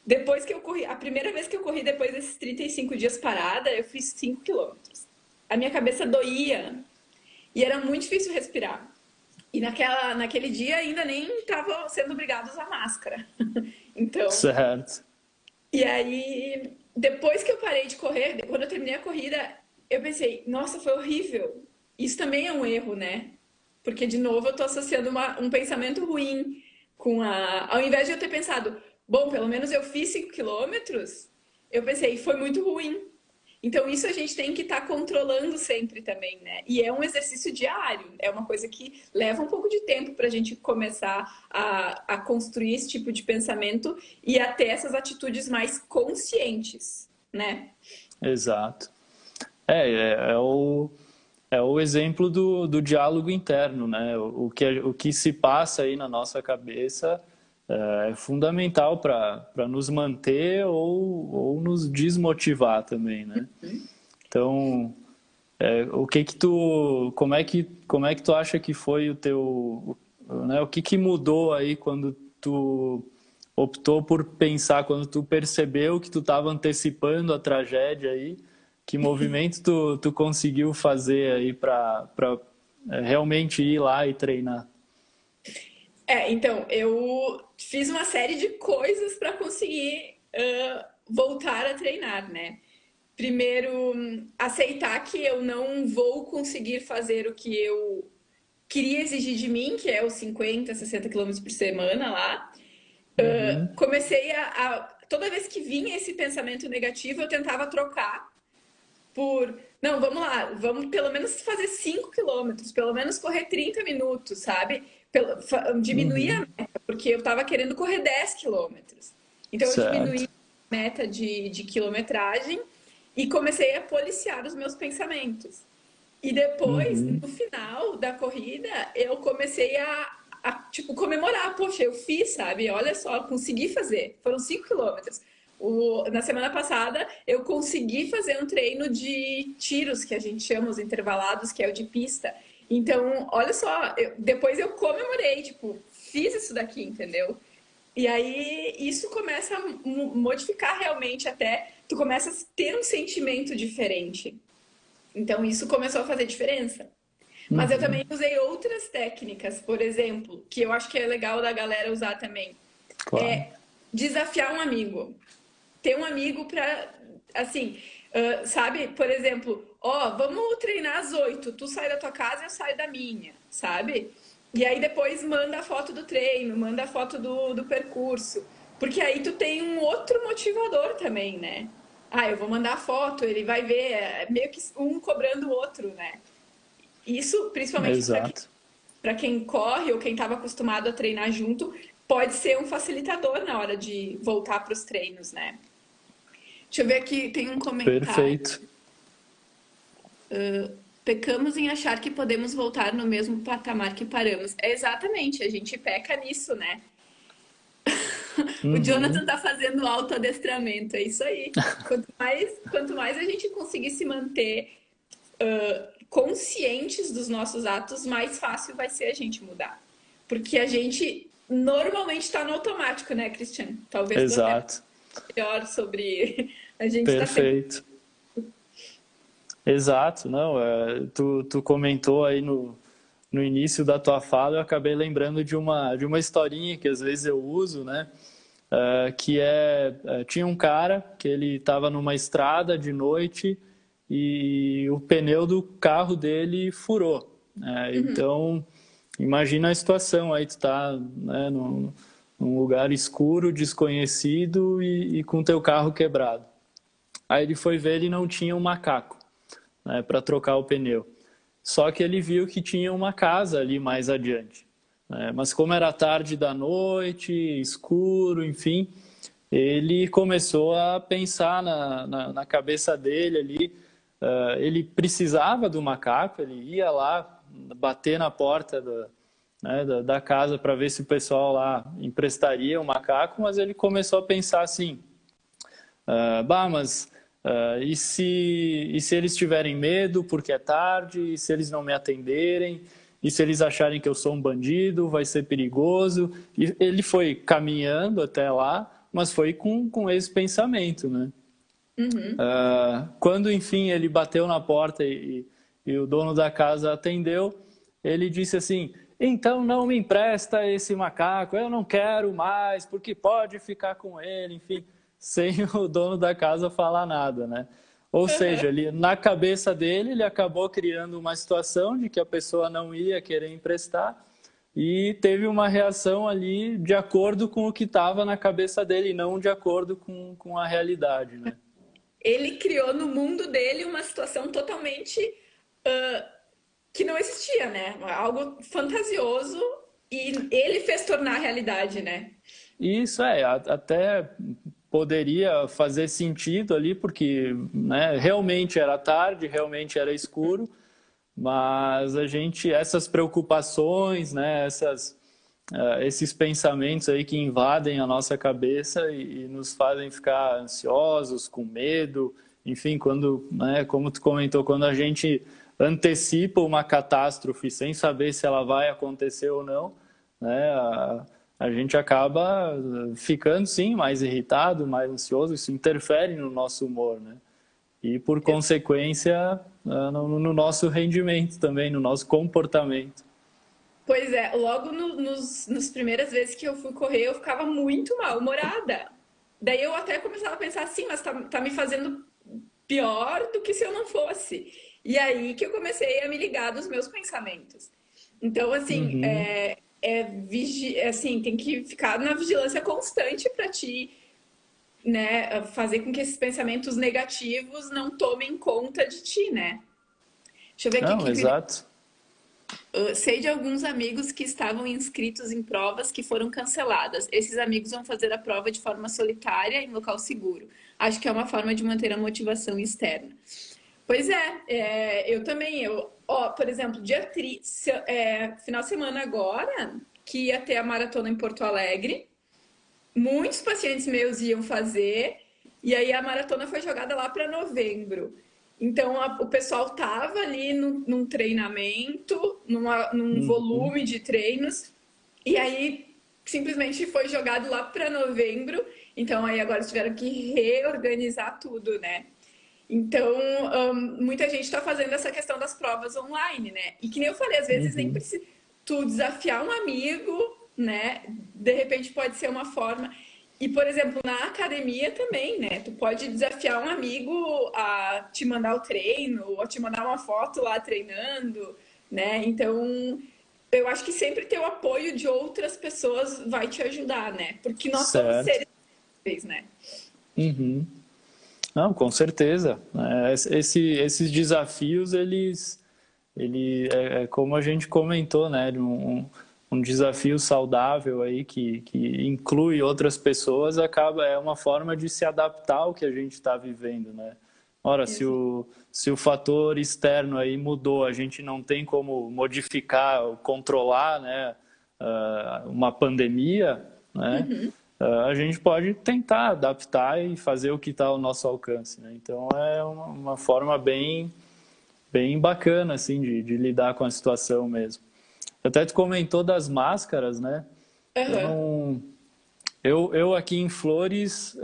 Depois que eu corri, a primeira vez que eu corri depois desses 35 dias parada, eu fiz 5 quilômetros. A minha cabeça doía e era muito difícil respirar. E naquela, naquele dia ainda nem estava sendo obrigado a usar máscara. então. Certo. E aí, depois que eu parei de correr, quando eu terminei a corrida, eu pensei, nossa, foi horrível. Isso também é um erro, né? Porque, de novo, eu estou associando uma, um pensamento ruim com a. Ao invés de eu ter pensado, bom, pelo menos eu fiz 5 quilômetros, eu pensei, foi muito ruim. Então, isso a gente tem que estar tá controlando sempre também, né? E é um exercício diário, é uma coisa que leva um pouco de tempo para a gente começar a, a construir esse tipo de pensamento e a ter essas atitudes mais conscientes, né? Exato. É, é, é o, é o exemplo do, do diálogo interno, né? O, o, que, o que se passa aí na nossa cabeça é, fundamental para nos manter ou, ou nos desmotivar também, né? Então, é, o que que tu, como é que, como é que tu acha que foi o teu, né? O que que mudou aí quando tu optou por pensar, quando tu percebeu que tu estava antecipando a tragédia aí? Que movimento tu, tu conseguiu fazer aí para é, realmente ir lá e treinar? É, então, eu fiz uma série de coisas para conseguir uh, voltar a treinar, né? Primeiro, aceitar que eu não vou conseguir fazer o que eu queria exigir de mim, que é os 50, 60 quilômetros por semana lá. Uhum. Uh, comecei a, a. Toda vez que vinha esse pensamento negativo, eu tentava trocar por. Não, vamos lá, vamos pelo menos fazer 5 quilômetros, pelo menos correr 30 minutos, sabe? Pelo, diminuir uhum. a meta, porque eu estava querendo correr 10 quilômetros. Então certo. eu diminuí a meta de, de quilometragem e comecei a policiar os meus pensamentos. E depois, uhum. no final da corrida, eu comecei a, a, tipo, comemorar. Poxa, eu fiz, sabe? Olha só, consegui fazer. Foram 5 quilômetros. O, na semana passada, eu consegui fazer um treino de tiros, que a gente chama os intervalados, que é o de pista. Então, olha só, eu, depois eu comemorei, tipo, fiz isso daqui, entendeu? E aí isso começa a modificar realmente até, tu começa a ter um sentimento diferente. Então isso começou a fazer diferença. Mas uhum. eu também usei outras técnicas, por exemplo, que eu acho que é legal da galera usar também. Claro. É desafiar um amigo ter um amigo para, assim, uh, sabe? Por exemplo, ó, oh, vamos treinar às oito, tu sai da tua casa e eu saio da minha, sabe? E aí depois manda a foto do treino, manda a foto do, do percurso. Porque aí tu tem um outro motivador também, né? Ah, eu vou mandar a foto, ele vai ver, é meio que um cobrando o outro, né? Isso, principalmente para quem, quem corre ou quem estava acostumado a treinar junto, pode ser um facilitador na hora de voltar para os treinos, né? Deixa eu ver aqui, tem um comentário. Perfeito. Uh, pecamos em achar que podemos voltar no mesmo patamar que paramos. É exatamente, a gente peca nisso, né? Uhum. o Jonathan tá fazendo autoadestramento, é isso aí. Quanto mais, quanto mais a gente conseguir se manter uh, conscientes dos nossos atos, mais fácil vai ser a gente mudar. Porque a gente normalmente está no automático, né, Cristiano? Talvez Exato. Melhor sobre a gente Perfeito. Tá Exato, não, é, tu, tu comentou aí no, no início da tua fala, eu acabei lembrando de uma, de uma historinha que às vezes eu uso, né? Uh, que é, uh, tinha um cara que ele estava numa estrada de noite e o pneu do carro dele furou. Né? Uhum. Então, imagina a situação, aí tu tá né, num, num lugar escuro, desconhecido e, e com teu carro quebrado. Aí ele foi ver, ele não tinha um macaco né, para trocar o pneu. Só que ele viu que tinha uma casa ali mais adiante. Né? Mas como era tarde da noite, escuro, enfim, ele começou a pensar na, na, na cabeça dele ali. Uh, ele precisava do macaco, ele ia lá bater na porta do, né, da, da, casa para ver se o pessoal lá emprestaria o macaco, mas ele começou a pensar assim: uh, bah, mas Uh, e, se, e se eles tiverem medo porque é tarde, e se eles não me atenderem, e se eles acharem que eu sou um bandido, vai ser perigoso. E ele foi caminhando até lá, mas foi com, com esse pensamento, né? Uhum. Uh, quando, enfim, ele bateu na porta e, e o dono da casa atendeu, ele disse assim: então não me empresta esse macaco, eu não quero mais, porque pode ficar com ele, enfim sem o dono da casa falar nada, né? Ou seja, ele, na cabeça dele, ele acabou criando uma situação de que a pessoa não ia querer emprestar e teve uma reação ali de acordo com o que estava na cabeça dele, não de acordo com, com a realidade, né? Ele criou no mundo dele uma situação totalmente uh, que não existia, né? Algo fantasioso e ele fez tornar realidade, né? Isso é, até poderia fazer sentido ali, porque né, realmente era tarde, realmente era escuro, mas a gente, essas preocupações, né, essas, uh, esses pensamentos aí que invadem a nossa cabeça e, e, nos fazem ficar ansiosos, com medo, enfim, quando, né, como tu comentou, quando a gente antecipa uma catástrofe sem saber se ela vai acontecer ou não, né, a, a gente acaba ficando sim mais irritado, mais ansioso, isso interfere no nosso humor, né? E por consequência ah, no, nosso rendimento também, no nosso comportamento. Pois é, logo no, nos, nos primeiras vezes que eu fui correr, eu ficava muito mal-humorada. Daí eu até começava a pensar assim, mas tá, tá me fazendo pior do que se eu não fosse. E aí que eu comecei a me ligar dos meus pensamentos. Então, assim, uhum. é, é, vigi... Assim, tem que ficar na vigilância constante para ti né, fazer com que esses pensamentos negativos não tomem conta de ti, né? Deixa eu ver aqui. Não, que exato. Sei de alguns amigos que estavam inscritos em provas que foram canceladas. Esses amigos vão fazer a prova de forma solitária em local seguro. Acho que é uma forma de manter a motivação externa. Pois é, é eu também. Eu, ó, por exemplo, dia tri, se, é, final de semana agora, que ia ter a maratona em Porto Alegre. Muitos pacientes meus iam fazer, e aí a maratona foi jogada lá para novembro. Então a, o pessoal tava ali no, num treinamento, numa, num uhum. volume de treinos, e aí simplesmente foi jogado lá para novembro. Então aí agora tiveram que reorganizar tudo, né? Então, muita gente está fazendo essa questão das provas online, né? E que nem eu falei, às vezes uhum. nem precisa tu desafiar um amigo, né? De repente pode ser uma forma. E, por exemplo, na academia também, né? Tu pode desafiar um amigo a te mandar o treino, ou a te mandar uma foto lá treinando, né? Então, eu acho que sempre ter o apoio de outras pessoas vai te ajudar, né? Porque nós certo. somos seres, né? Uhum. Não, com certeza. É, esse, esses desafios, eles, ele é, é, como a gente comentou, né, um, um desafio saudável aí que, que inclui outras pessoas acaba é uma forma de se adaptar ao que a gente está vivendo, né? Ora, se o, se o fator externo aí mudou, a gente não tem como modificar ou controlar, né, uh, uma pandemia, né? Uhum. Ah, a gente pode tentar adaptar e fazer o que está ao nosso alcance. Né? Então é uma, uma, forma bem, bem bacana assim de, de, lidar com a situação mesmo. Até tu comentou das máscaras, né? Uhum. Então, eu, eu aqui em Flores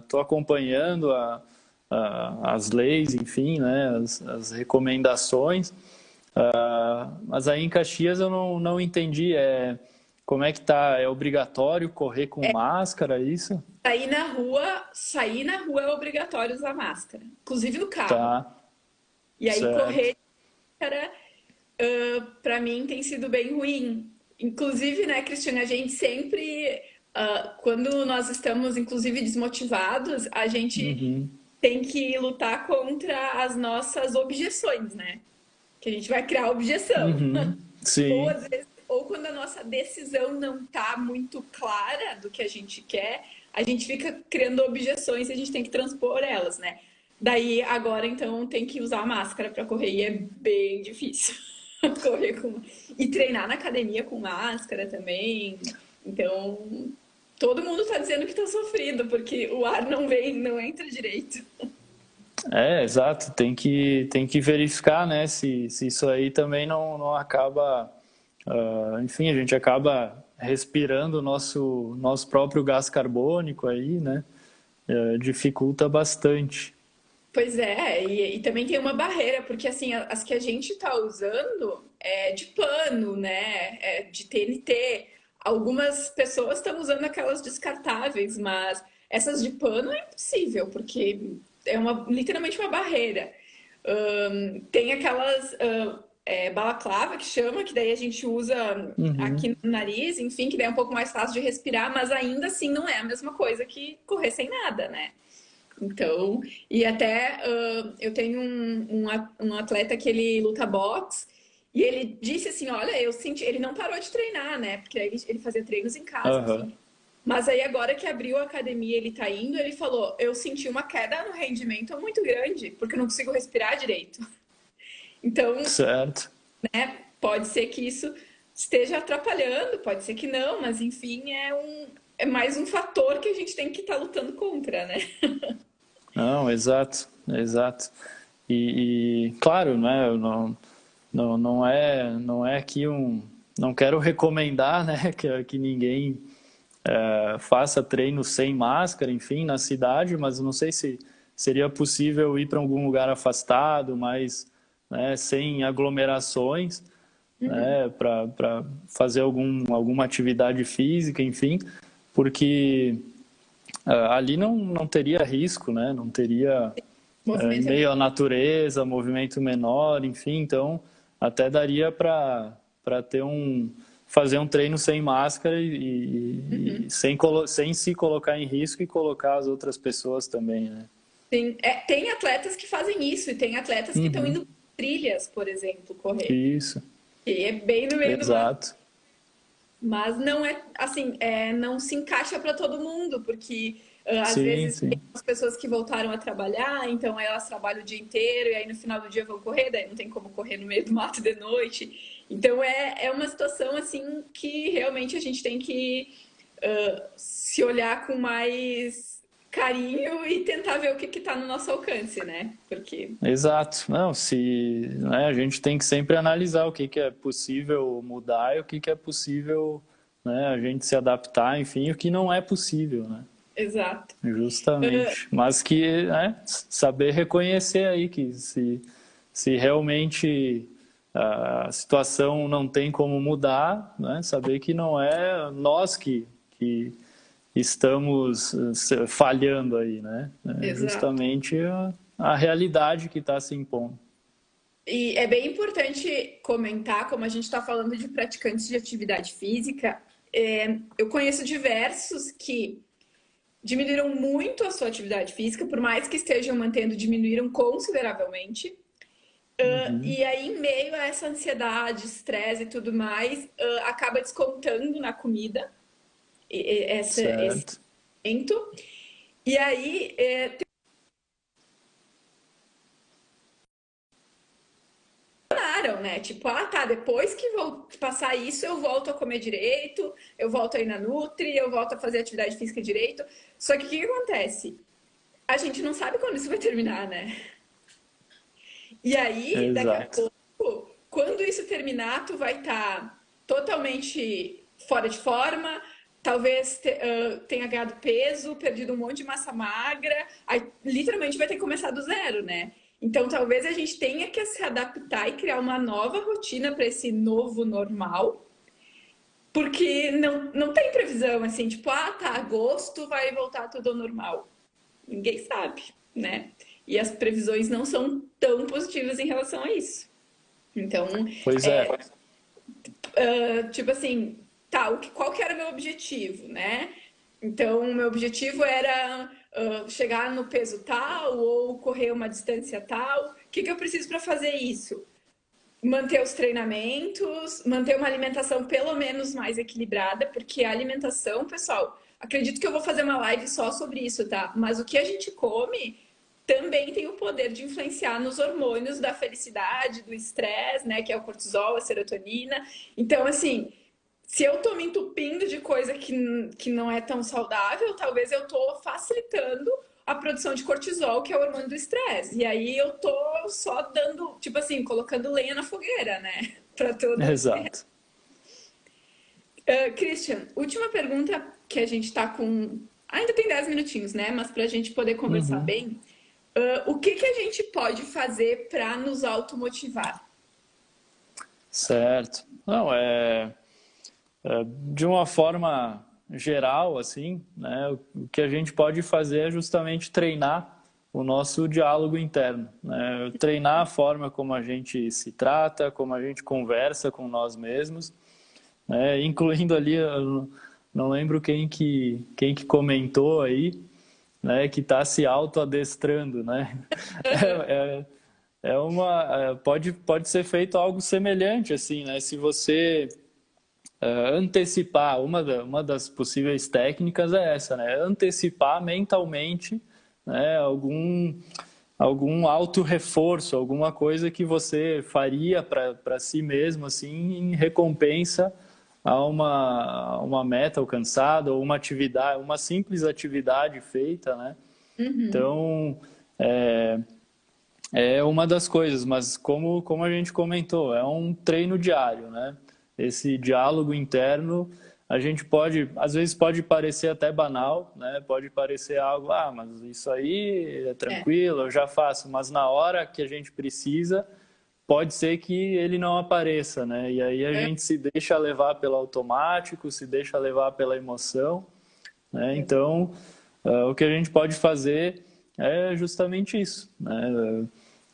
estou uh, acompanhando a, a, as leis, enfim, né? as, as recomendações. Uh, mas aí em Caxias eu não, não entendi. É, como é que tá? É obrigatório correr com é. máscara, é isso? Sair na rua, sair na rua é obrigatório usar máscara, inclusive no carro. Tá. E aí certo. correr para uh, para mim tem sido bem ruim. Inclusive, né, Cristiane, a gente sempre uh, quando nós estamos inclusive desmotivados, a gente uhum. tem que lutar contra as nossas objeções, né? Que a gente vai criar objeção. Uhum. Sim. Ou às vezes ou quando a nossa decisão não está muito clara do que a gente quer, a gente fica criando objeções e a gente tem que transpor elas, né? Daí agora então tem que usar máscara para correr e é bem difícil correr com e treinar na academia com máscara também. Então todo mundo está dizendo que está sofrido porque o ar não vem, não entra direito. É, exato. Tem que, tem que verificar, né, se, se isso aí também não, não acaba Uh, enfim, a gente acaba respirando o nosso, nosso próprio gás carbônico aí, né? Uh, dificulta bastante. Pois é, e, e, também tem uma barreira, porque assim, as que a gente está usando é de pano, né? É de TNT. Algumas pessoas estão usando aquelas descartáveis, mas essas de pano é impossível, porque é uma, literalmente uma barreira. Um, tem aquelas. Uh, é, balaclava, que chama, que daí a gente usa uhum. aqui no nariz, enfim, que daí é um pouco mais fácil de respirar, mas ainda assim não é a mesma coisa que correr sem nada, né? Então, e até uh, eu tenho um, um, um, atleta que ele luta boxe, e ele disse assim: Olha, eu senti. Ele não parou de treinar, né? Porque ele, ele fazia treinos em casa. Uhum. Assim. Mas aí, agora que abriu a academia ele tá indo, ele falou: Eu senti uma queda no rendimento muito grande, porque eu não consigo respirar direito. Então, certo. Né, pode ser que isso esteja atrapalhando, pode ser que não, mas enfim, é, um, é mais um fator que a gente tem que estar tá lutando contra, né? Não, exato, exato. E, e claro, né, não, não, não é não é aqui um não quero recomendar né que, que ninguém é, faça treino sem máscara enfim na cidade mas não sei se seria possível ir para algum lugar afastado mais né, sem aglomerações, uhum. né, para fazer algum, alguma atividade física, enfim, porque uh, ali não, não teria risco, né, não teria uh, meio à natureza, movimento menor, enfim, então até daria para ter um fazer um treino sem máscara e, uhum. e sem, sem se colocar em risco e colocar as outras pessoas também, né? Tem, é, tem atletas que fazem isso e tem atletas que estão uhum. indo trilhas, por exemplo, correr. Isso. E é bem no meio Exato. do Mas não é assim, é, não se encaixa para todo mundo, porque uh, às sim, vezes sim. tem as pessoas que voltaram a trabalhar, então elas trabalham o dia inteiro e aí no final do dia vão correr, daí não tem como correr no meio do mato de noite. Então é, é uma situação assim que realmente a gente tem que uh, se olhar com mais carinho e tentar ver o que está no nosso alcance, né? Porque exato, não, se né, a gente tem que sempre analisar o que, que é possível mudar e o que, que é possível né, a gente se adaptar, enfim, o que não é possível, né? Exato. Justamente, mas que né, saber reconhecer aí que se se realmente a situação não tem como mudar, né, saber que não é nós que que estamos eh, falhando aí, né? É justamente a, a realidade que está se impondo. E é bem importante comentar, como a gente está falando de praticantes de atividade física, é, eu conheço diversos que diminuíram muito a sua atividade física, por mais que estejam mantendo, diminuíram consideravelmente. Uh, uhum. E aí, em meio a essa ansiedade, estresse e tudo mais, uh, acaba descontando na comida essa, esse evento. E aí é, né? Tipo, ah, tá, depois que vou passar isso, eu volto a comer direito, eu volto a ir na Nutri, eu volto a fazer atividade física direito. Só que o que, que acontece? A gente não sabe quando isso vai terminar, né? E aí, Exato. daqui a pouco, quando isso terminar, tu vai estar tá totalmente fora de forma, talvez uh, tenha ganhado peso, perdido um monte de massa magra, aí literalmente vai ter que começar do zero, né? Então talvez a gente tenha que se adaptar e criar uma nova rotina para esse novo normal, porque não, não tem previsão assim, tipo, ah, tá, agosto vai voltar tudo ao normal. Ninguém sabe, né? e as previsões não são tão positivas em relação a isso. Então, pois é. é uh, tipo assim, tá, o que, qual que era o meu objetivo, né? Então, o meu objetivo era uh, chegar no peso tal ou correr uma distância tal. O que, que eu preciso para fazer isso? Manter os treinamentos, manter uma alimentação pelo menos mais equilibrada, porque a alimentação, pessoal, acredito que eu vou fazer uma live só sobre isso, tá? Mas o que a gente come também tem o poder de influenciar nos hormônios da felicidade, do estresse, né? Que é o cortisol, a serotonina. Então, assim, se eu tô me entupindo de coisa que, que não é tão saudável, talvez eu tô facilitando a produção de cortisol, que é o hormônio do estresse. E aí eu tô só dando, tipo assim, colocando lenha na fogueira, né? Para tudo. Exato. Uh, Christian, última pergunta que a gente tá com. Ainda tem 10 minutinhos, né? Mas para a gente poder conversar uhum. bem. Uh, o que, que a gente pode fazer para nos automotivar? Certo. Não, é, de uma forma geral, assim, né, o que a gente pode fazer é justamente treinar o nosso diálogo interno, né? treinar a forma como a gente se trata, como a gente conversa com nós mesmos, né? incluindo ali, não lembro quem que, quem que comentou aí, né, que está se autoadestrando, né? É, é, é, uma, é, pode, pode ser feito algo semelhante, assim, né? Se você uh, antecipar, uma, da, uma das possíveis técnicas é essa, né? Antecipar mentalmente né, algum, algum auto-reforço, alguma coisa que você faria para si mesmo, assim, em recompensa a uma, uma meta alcançada ou uma atividade, uma simples atividade feita, né? Uhum. Então, é, é uma das coisas, mas como, como a gente comentou, é um treino diário, né? Esse diálogo interno, a gente pode, às vezes pode parecer até banal, né? Pode parecer algo, ah, mas isso aí é tranquilo, é. eu já faço, mas na hora que a gente precisa, pode ser que ele não apareça, né? E aí a é. gente se deixa levar pelo automático, se deixa levar pela emoção, né? Então, uh, o que a gente pode fazer é justamente isso, né?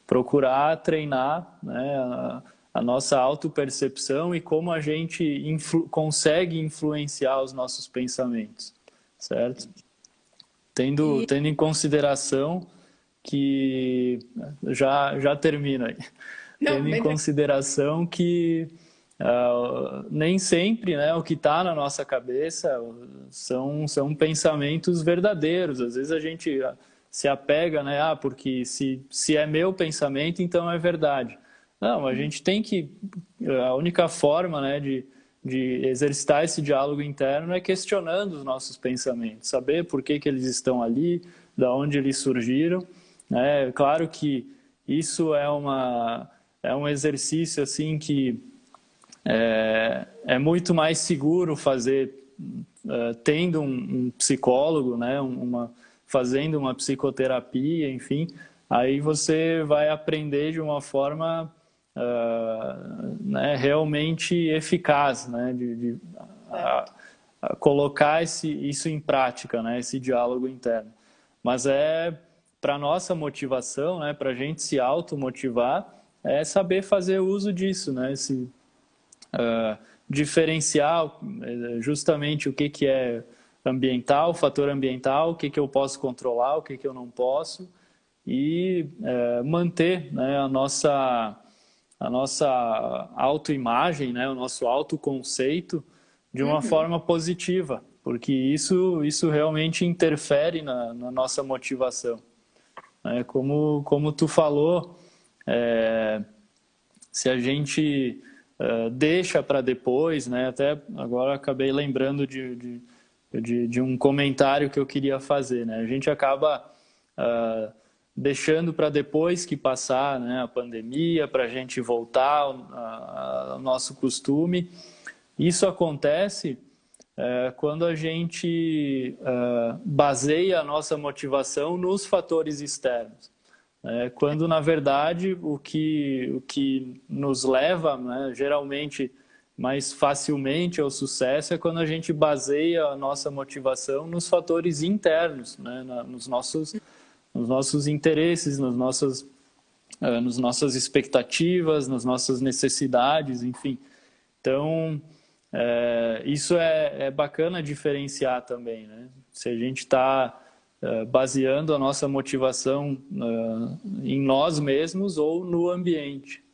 Procurar treinar, né? A nossa autopercepção e como a gente influ consegue influenciar os nossos pensamentos, certo? Tendo, e... tendo em consideração que já já termina aí. Não, tendo em consideração que uh, nem sempre né, o que está na nossa cabeça são, são pensamentos verdadeiros. Às vezes a gente se apega, né? Ah, porque se, se é meu pensamento, então é verdade. Não, a gente tem que. A única forma né, de, de exercitar esse diálogo interno é questionando os nossos pensamentos, saber por que, que eles estão ali, da onde eles surgiram. É claro que isso é, uma, é um exercício assim que é, é muito mais seguro fazer é, tendo um, um, psicólogo, né, uma, fazendo uma psicoterapia, enfim, aí você vai aprender de uma forma uh, né, realmente eficaz, né, de, de a, a colocar esse, isso em prática, né, esse diálogo interno. Mas é para nossa motivação, né, para a gente se automotivar, é saber fazer uso disso, né, esse, uh, diferenciar eh, justamente o que, que é ambiental, fator ambiental, o que, que eu posso controlar, o que, que eu não posso, e é, manter né, a nossa a nossa autoimagem, né, o nosso autoconceito de uma uhum. forma positiva, porque isso, isso realmente interfere na, na nossa motivação. É, como, como tu falou, é, se a gente é, deixa para depois, né, até agora acabei lembrando de, de, de, de, um comentário que eu queria fazer, né, a gente acaba uh, deixando para depois que passar né, a pandemia, para a gente voltar ao, nosso costume. Isso acontece é, quando a gente é, baseia a nossa motivação nos fatores externos. É, quando, na verdade, o que, o que nos leva, né, geralmente, mais facilmente ao sucesso é quando a gente baseia a nossa motivação nos fatores internos, né, nos nossos nos nossos interesses, nas nossas, uh, nas nossas expectativas, nas nossas necessidades, enfim. Então, é, isso é, é, bacana diferenciar também, né? Se a gente está é, baseando a nossa motivação é, em nós mesmos ou no ambiente.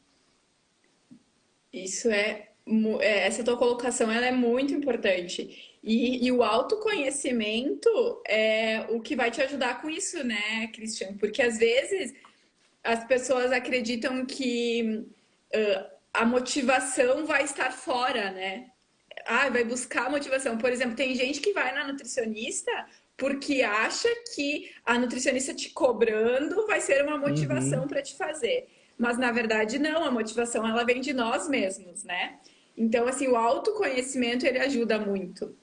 Isso é, é, essa tua colocação ela é muito importante. E, e, o autoconhecimento é o que vai te ajudar com isso, né, Cristian? Porque às vezes as pessoas acreditam que uh, a motivação vai estar fora, né? Ah, vai buscar motivação. Por exemplo, tem gente que vai na nutricionista porque acha que a nutricionista te cobrando vai ser uma motivação uhum. para te fazer. Mas na verdade não, a motivação ela vem de nós mesmos, né? Então assim, o autoconhecimento ele ajuda muito.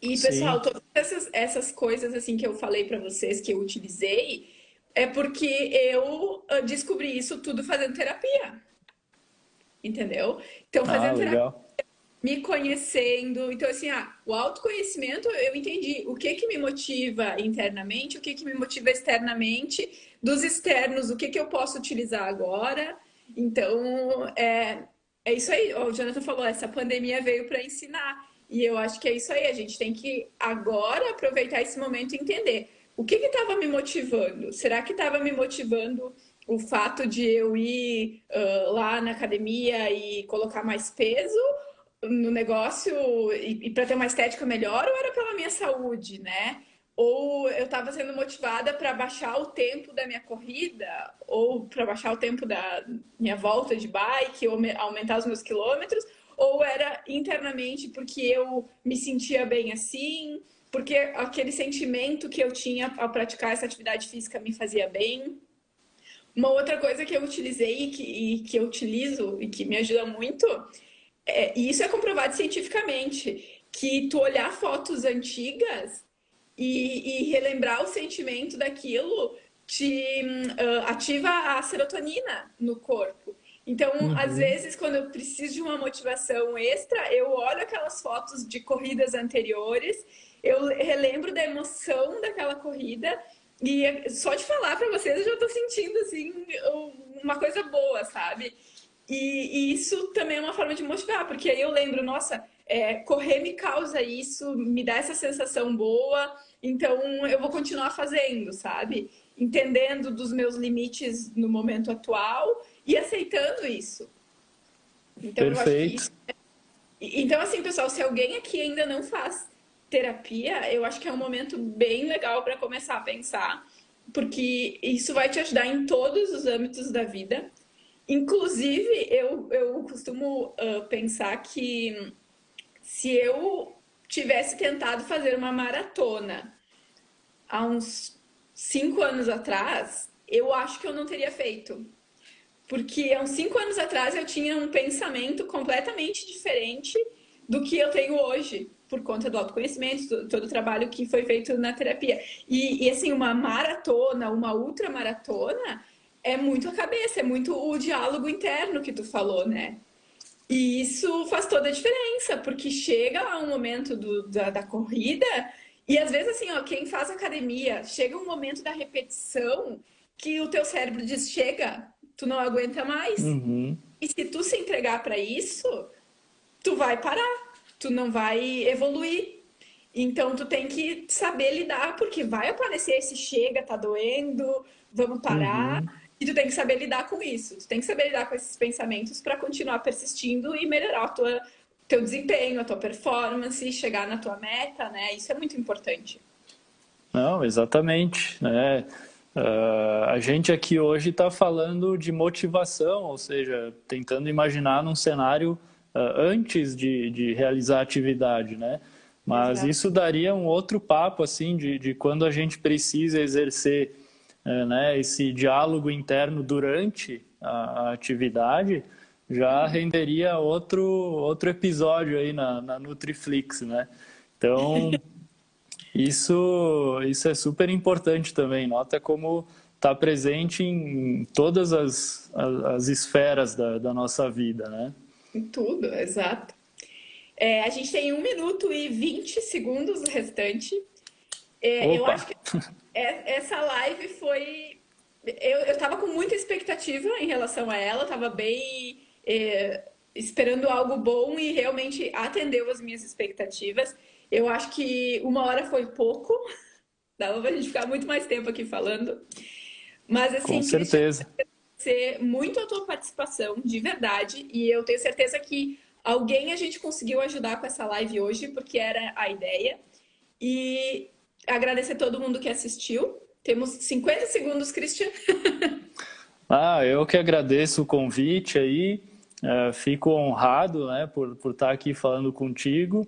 E pessoal, Sim. todas essas, essas coisas assim que eu falei para vocês que eu utilizei é porque eu ah, descobri isso tudo fazendo terapia. Entendeu? Então, ah, fazendo ah, terapia me conhecendo. Então, assim, ah, o autoconhecimento, eu entendi o que que me motiva internamente, o que que me motiva externamente, dos externos, o que que eu posso utilizar agora. Então, é, é isso aí. O Jonathan falou, essa pandemia veio para ensinar. E eu acho que é isso aí. A gente tem que agora aproveitar esse momento e entender o que estava me motivando. Será que estava me motivando o fato de eu ir uh, lá na academia e colocar mais peso? no negócio e, e para ter uma estética melhor ou era pela minha saúde, né? Ou eu estava sendo motivada para baixar o tempo da minha corrida, ou para baixar o tempo da minha volta de bike, ou aumentar os meus quilômetros, ou era internamente porque eu me sentia bem assim, porque aquele sentimento que eu tinha ao praticar essa atividade física me fazia bem. Uma outra coisa que eu utilizei e que, e que eu utilizo e que me ajuda muito é, e isso é comprovado cientificamente, que tu olhar fotos antigas e, e relembrar o sentimento daquilo te uh, ativa a serotonina no corpo. Então, uhum. às vezes, quando eu preciso de uma motivação extra, eu olho aquelas fotos de corridas anteriores, eu relembro da emoção daquela corrida e só de falar para vocês eu já estou sentindo assim uma coisa boa, sabe? E, e, isso também é uma forma de motivar, porque aí eu lembro, nossa, é, correr me causa isso, me dá essa sensação boa, então eu vou continuar fazendo, sabe? Entendendo dos meus limites no momento atual e aceitando isso. Então, Perfeito. É... Então, assim, pessoal, se alguém aqui ainda não faz terapia, eu acho que é um momento bem legal para começar a pensar, porque isso vai te ajudar em todos os âmbitos da vida Inclusive, eu, eu costumo uh, pensar que se eu tivesse tentado fazer uma maratona há uns cinco anos atrás, eu acho que eu não teria feito. Porque há uns cinco anos atrás eu tinha um pensamento completamente diferente do que eu tenho hoje, por conta do autoconhecimento, todo o trabalho que foi feito na terapia. E, e assim, uma maratona, uma ultramaratona, é muito a cabeça, é muito o diálogo interno que tu falou, né? E isso faz toda a diferença, porque chega lá um momento do, da, da corrida, e às vezes, assim, ó, quem faz academia, chega um momento da repetição que o teu cérebro diz: chega, tu não aguenta mais. Uhum. E se tu se entregar para isso, tu vai parar, tu não vai evoluir. Então, tu tem que saber lidar, porque vai aparecer esse chega, tá doendo, vamos parar. Uhum. E tu tem que saber lidar com isso. Tu tem que saber lidar com esses pensamentos para continuar persistindo e melhorar o tua, teu desempenho, a tua performance, chegar na tua meta, né? Isso é muito importante. Não, exatamente. Né? Uh, a gente aqui hoje está falando de motivação, ou seja, tentando imaginar num cenário uh, antes de, de realizar a atividade, né? Mas Exato. isso daria um outro papo, assim, de, de quando a gente precisa exercer é, né, esse diálogo interno durante a, a, atividade, já renderia outro, outro episódio aí na, na Nutriflix, né? Então, isso, isso é super importante também. Nota como está presente em todas as, as, as esferas da, da, nossa vida, né? Em tudo, exato. É, a gente tem um minuto e 20 segundos restante. É, eu acho que é, essa live foi. Eu estava com muita expectativa em relação a ela, estava bem é, esperando algo bom e realmente atendeu as minhas expectativas. Eu acho que uma hora foi pouco, dava para a gente ficar muito mais tempo aqui falando. Mas assim, com certeza. Ser muito a tua participação, de verdade, e eu tenho certeza que alguém a gente conseguiu ajudar com essa live hoje, porque era a ideia. E agradecer a todo mundo que assistiu. Temos 50 segundos, Christian. ah, eu que agradeço o convite aí. Uh, fico honrado né, por, por estar aqui falando contigo.